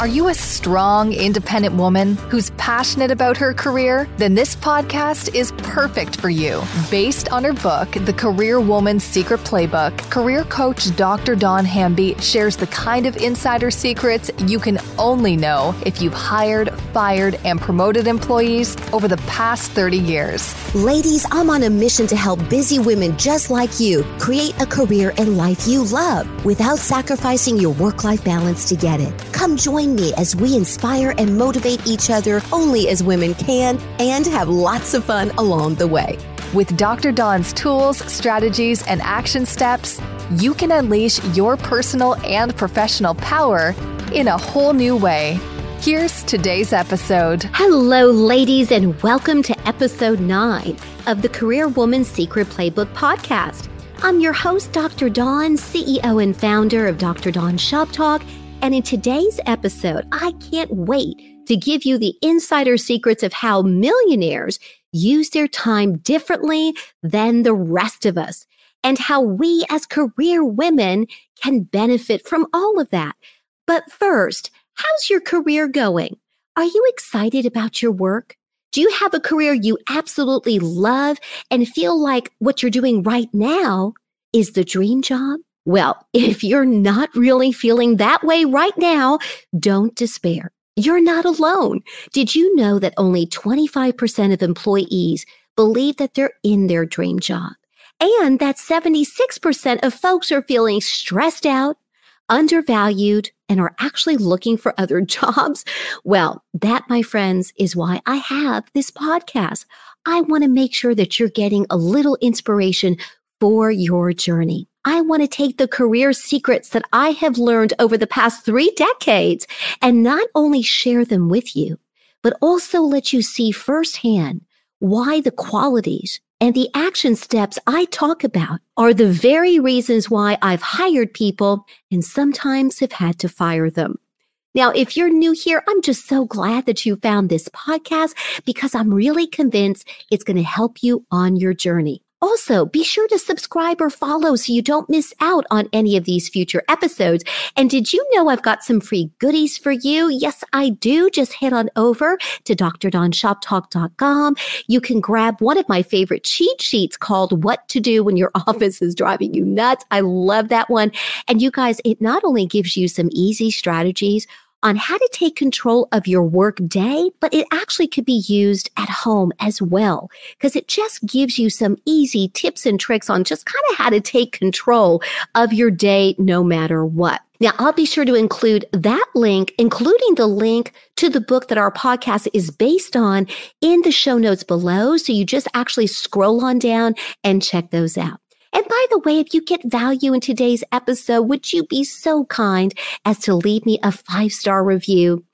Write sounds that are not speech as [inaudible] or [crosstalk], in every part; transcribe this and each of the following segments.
Are you a strong, independent woman who's passionate about her career? Then this podcast is perfect for you. Based on her book, The Career Woman's Secret Playbook, career coach Dr. Dawn Hamby shares the kind of insider secrets you can only know if you've hired, fired, and promoted employees over the past 30 years. Ladies, I'm on a mission to help busy women just like you create a career and life you love without sacrificing your work life balance to get it. Come join me as we inspire and motivate each other only as women can and have lots of fun along the way. With Dr. Dawn's tools, strategies, and action steps, you can unleash your personal and professional power in a whole new way. Here's today's episode. Hello, ladies, and welcome to episode nine of the Career Woman Secret Playbook podcast. I'm your host, Dr. Dawn, CEO and founder of Dr. Dawn Shop Talk and in today's episode, I can't wait to give you the insider secrets of how millionaires use their time differently than the rest of us and how we as career women can benefit from all of that. But first, how's your career going? Are you excited about your work? Do you have a career you absolutely love and feel like what you're doing right now is the dream job? Well, if you're not really feeling that way right now, don't despair. You're not alone. Did you know that only 25% of employees believe that they're in their dream job? And that 76% of folks are feeling stressed out, undervalued, and are actually looking for other [laughs] jobs? Well, that, my friends, is why I have this podcast. I want to make sure that you're getting a little inspiration for your journey. I want to take the career secrets that I have learned over the past three decades and not only share them with you, but also let you see firsthand why the qualities and the action steps I talk about are the very reasons why I've hired people and sometimes have had to fire them. Now, if you're new here, I'm just so glad that you found this podcast because I'm really convinced it's going to help you on your journey. Also, be sure to subscribe or follow so you don't miss out on any of these future episodes. And did you know I've got some free goodies for you? Yes, I do. Just head on over to drdawnshoptalk.com. You can grab one of my favorite cheat sheets called What to Do When Your [laughs] Office is Driving You Nuts. I love that one. And you guys, it not only gives you some easy strategies on how to take control of your work day, but it actually could be used at home as well, because it just gives you some easy tips and tricks on just kind of how to take control of your day no matter what. Now, I'll be sure to include that link, including the link to the book that our podcast is based on in the show notes below. So you just actually scroll on down and check those out. And by the way, if you get value in today's episode, would you be so kind as to leave me a five star review?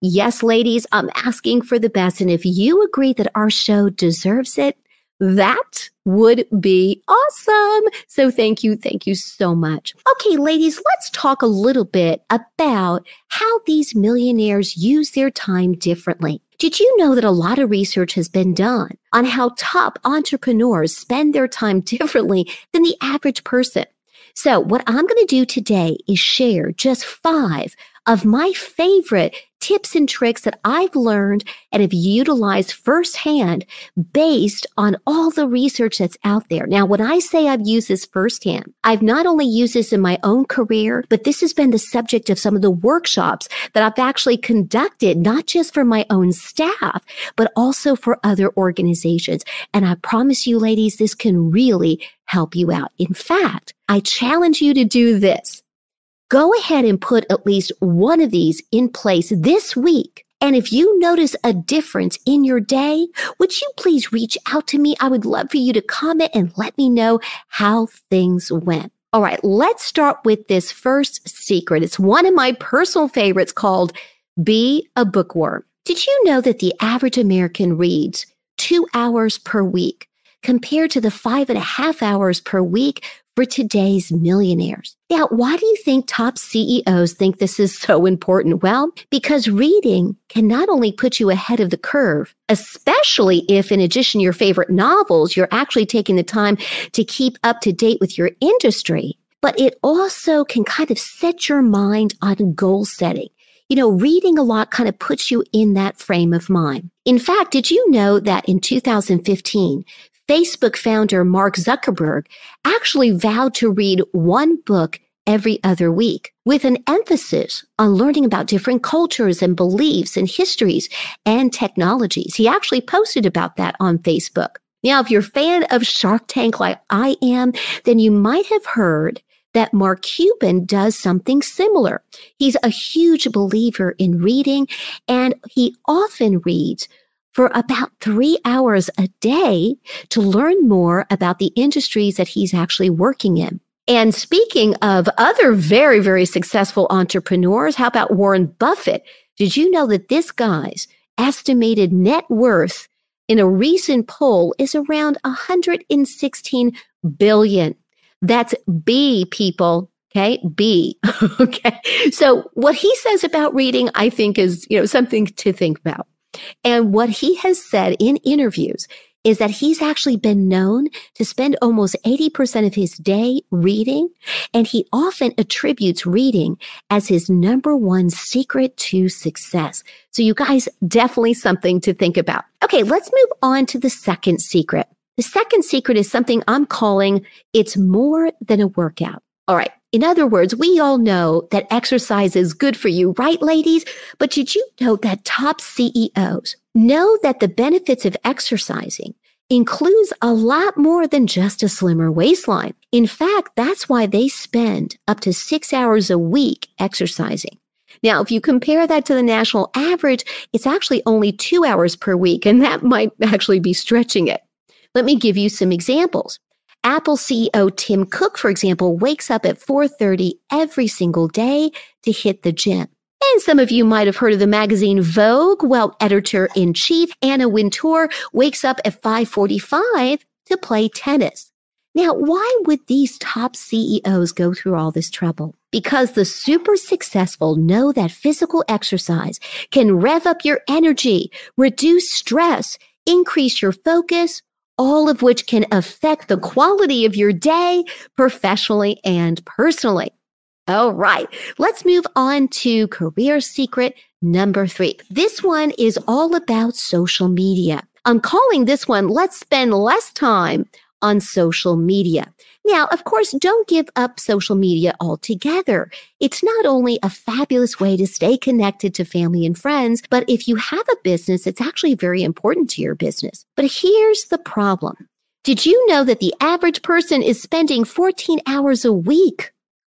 Yes, ladies, I'm asking for the best. And if you agree that our show deserves it, that would be awesome. So thank you. Thank you so much. Okay, ladies, let's talk a little bit about how these millionaires use their time differently. Did you know that a lot of research has been done on how top entrepreneurs spend their time [laughs] differently than the average person? So what I'm going to do today is share just five of my favorite tips and tricks that I've learned and have utilized firsthand based on all the research that's out there. Now, when I say I've used this firsthand, I've not only used this in my own career, but this has been the subject of some of the workshops that I've actually conducted, not just for my own staff, but also for other organizations. And I promise you, ladies, this can really help you out. In fact, I challenge you to do this go ahead and put at least one of these in place this week. And if you notice a difference in your day, would you please reach out to me? I would love for you to comment and let me know how things went. All right, let's start with this first secret. It's one of my personal favorites called Be a Bookworm. Did you know that the average American reads two hours per week compared to the five and a half hours per week for today's millionaires. Now, why do you think top CEOs think this is so important? Well, because reading can not only put you ahead of the curve, especially if in addition to your favorite novels, you're actually taking the time to keep up to date with your industry, but it also can kind of set your mind on goal setting. you know, reading a lot kind of puts you in that frame of mind. In fact, did you know that in 2015, Facebook founder Mark Zuckerberg actually vowed to read one book every other week with an emphasis on learning about different cultures and beliefs and histories and technologies. He actually posted about that on Facebook. Now, if you're a fan of Shark Tank like I am, then you might have heard that Mark Cuban does something similar. He's a huge believer in reading and he often reads for about three hours a day to learn more about the industries that he's actually working in. And speaking of other very, very successful entrepreneurs, how about Warren Buffett? Did you know that this guy's estimated net worth in a recent poll is around 116 billion? That's B people. Okay. B. [laughs] okay. So what he says about reading, I think is, you know, something to think about. And what he has said in interviews is that he's actually been known to spend almost 80% of his day reading. And he often attributes reading as his number one secret to success. So you guys, definitely something to think about. Okay. Let's move on to the second secret. The second secret is something I'm calling it's more than a workout. All right. In other words, we all know that exercise is good for you, right, ladies? But did you know that top CEOs know that the benefits of exercising includes a lot more than just a slimmer waistline? In fact, that's why they spend up to six hours a week exercising. Now, if you compare that to the national average, it's actually only two hours per week, and that might actually be stretching it. Let me give you some examples. Apple CEO Tim Cook, for example, wakes up at 4:30 every single day to hit the gym. And some of you might have heard of the magazine Vogue. Well, editor-in-chief Anna Wintour wakes up at 5:45 to play tennis. Now, why would these top CEOs go through all this trouble? Because the super successful know that physical exercise can rev up your energy, reduce stress, increase your focus, all of which can affect the quality of your day professionally and personally. All right, let's move on to career secret number three. This one is all about social media. I'm calling this one Let's Spend Less Time on Social Media. Now, of course, don't give up social media altogether. It's not only a fabulous way to stay connected to family and friends, but if you have a business, it's actually very important to your business. But here's the problem. Did you know that the average person is spending 14 hours a week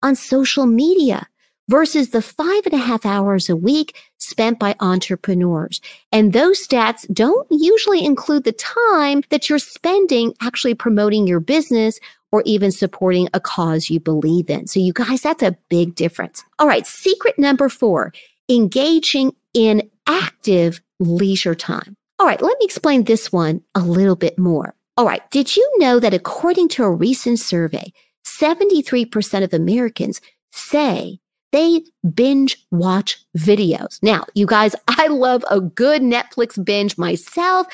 on social media? Versus the five and a half hours a week spent by entrepreneurs. And those stats don't usually include the time that you're spending actually promoting your business or even supporting a cause you believe in. So you guys, that's a big difference. All right. Secret number four, engaging in active leisure time. All right. Let me explain this one a little bit more. All right. Did you know that according to a recent survey, 73% of Americans say they binge watch videos. Now, you guys, [laughs] I love a good Netflix binge myself,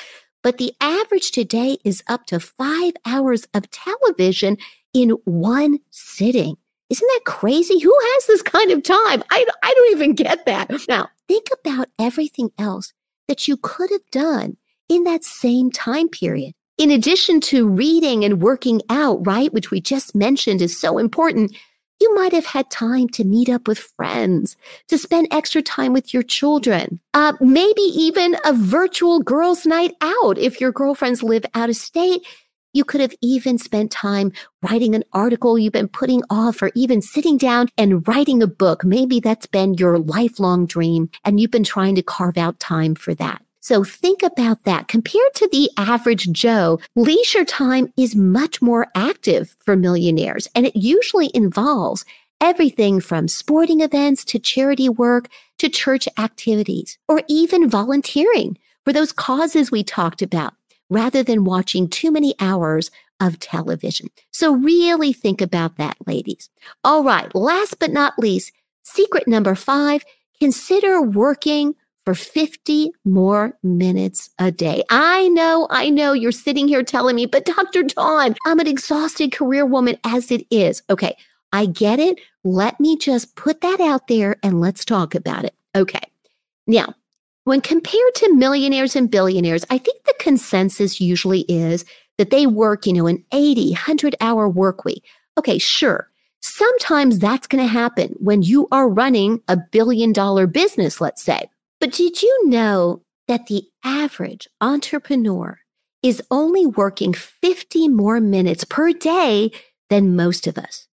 but the average today is up to five hours of television in one sitting. Isn't that crazy? Who has this kind of time? I, I don't even get that. Now, think about everything else that you could have done in that same time period. In addition to reading and working out, right, which we just mentioned is so important, you might have had time to meet up with friends, to spend extra time with your children, uh, maybe even a virtual girls' night out. If your girlfriends live out of state, you could have even spent time writing an article you've been putting off, or even sitting down and writing a book. Maybe that's been your lifelong dream, and you've been trying to carve out time for that. So think about that. Compared to the average Joe, leisure time is much more active for millionaires, and it usually involves everything from sporting events to charity work to church activities, or even volunteering for those causes we talked about, rather than watching too many hours of television. So really think about that, ladies. All right. Last but not least, secret number five, consider working for 50 more minutes a day. I know, I know you're sitting here telling me, but Dr. Dawn, I'm an exhausted career woman as it is. Okay, I get it. Let me just put that out there and let's talk about it. Okay. Now, when compared to millionaires and billionaires, I think the consensus usually is that they work, you know, an 80, 100 hour work week. Okay, sure. Sometimes that's going to happen when you are running a billion dollar business, let's say. But did you know that the average entrepreneur is only working 50 more minutes per day than most of us?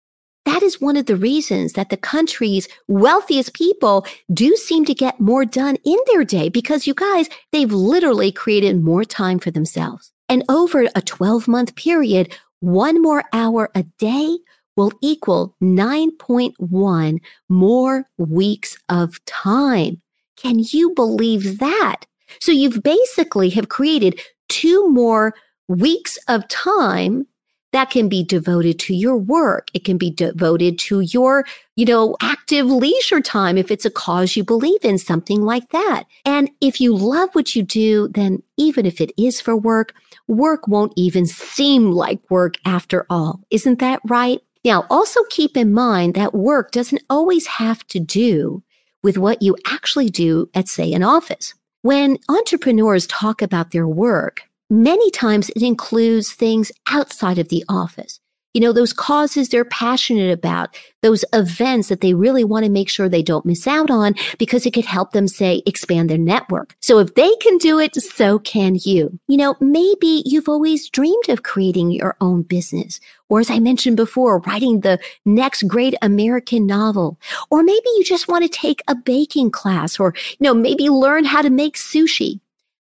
That is one of the reasons that the country's wealthiest people do seem to get more done in their day because you guys, they've literally created more time for themselves. And over a 12 month period, one more hour a day will equal 9.1 more weeks of time. Can you believe that? So you've basically have created two more weeks of time that can be devoted to your work. It can be devoted to your, you know, active leisure time if it's a cause you believe in, something like that. And if you love what you do, then even if it is for work, work won't even seem like work after all. Isn't that right? Now, also keep in mind that work doesn't always have to do with what you actually do at, say, an office. When entrepreneurs talk about their work, Many times it includes things outside of the office. You know, those causes they're passionate about, those events that they really want to make sure they don't miss out on because it could help them, say, expand their network. So if they can do it, so can you. You know, maybe you've always dreamed of creating your own business. Or as I mentioned before, writing the next great American novel. Or maybe you just want to take a baking class or, you know, maybe learn how to make sushi.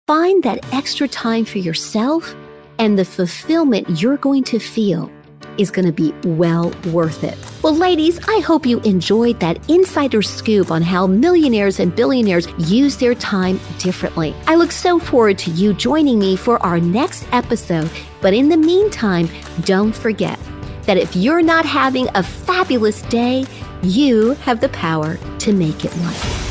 Find that extra time for yourself, and the fulfillment you're going to feel is going to be well worth it. Well, ladies, I hope you enjoyed that insider scoop on how millionaires and billionaires use their time differently. I look so forward to you joining me for our next episode. But in the meantime, don't forget that if you're not having a fabulous day, you have the power to make it one.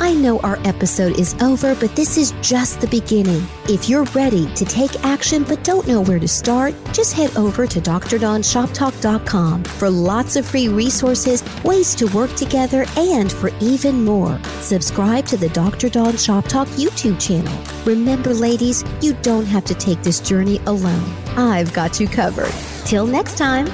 I know our episode is over, but this is just the beginning. If you're ready to take action but don't know where to start, just head over to drdawnshoptalk.com for lots of free resources, ways to work together, and for even more. Subscribe to the Dr. Dawn Shop Talk YouTube channel. Remember, ladies, you don't have to take this journey alone. I've got you covered. Till next time.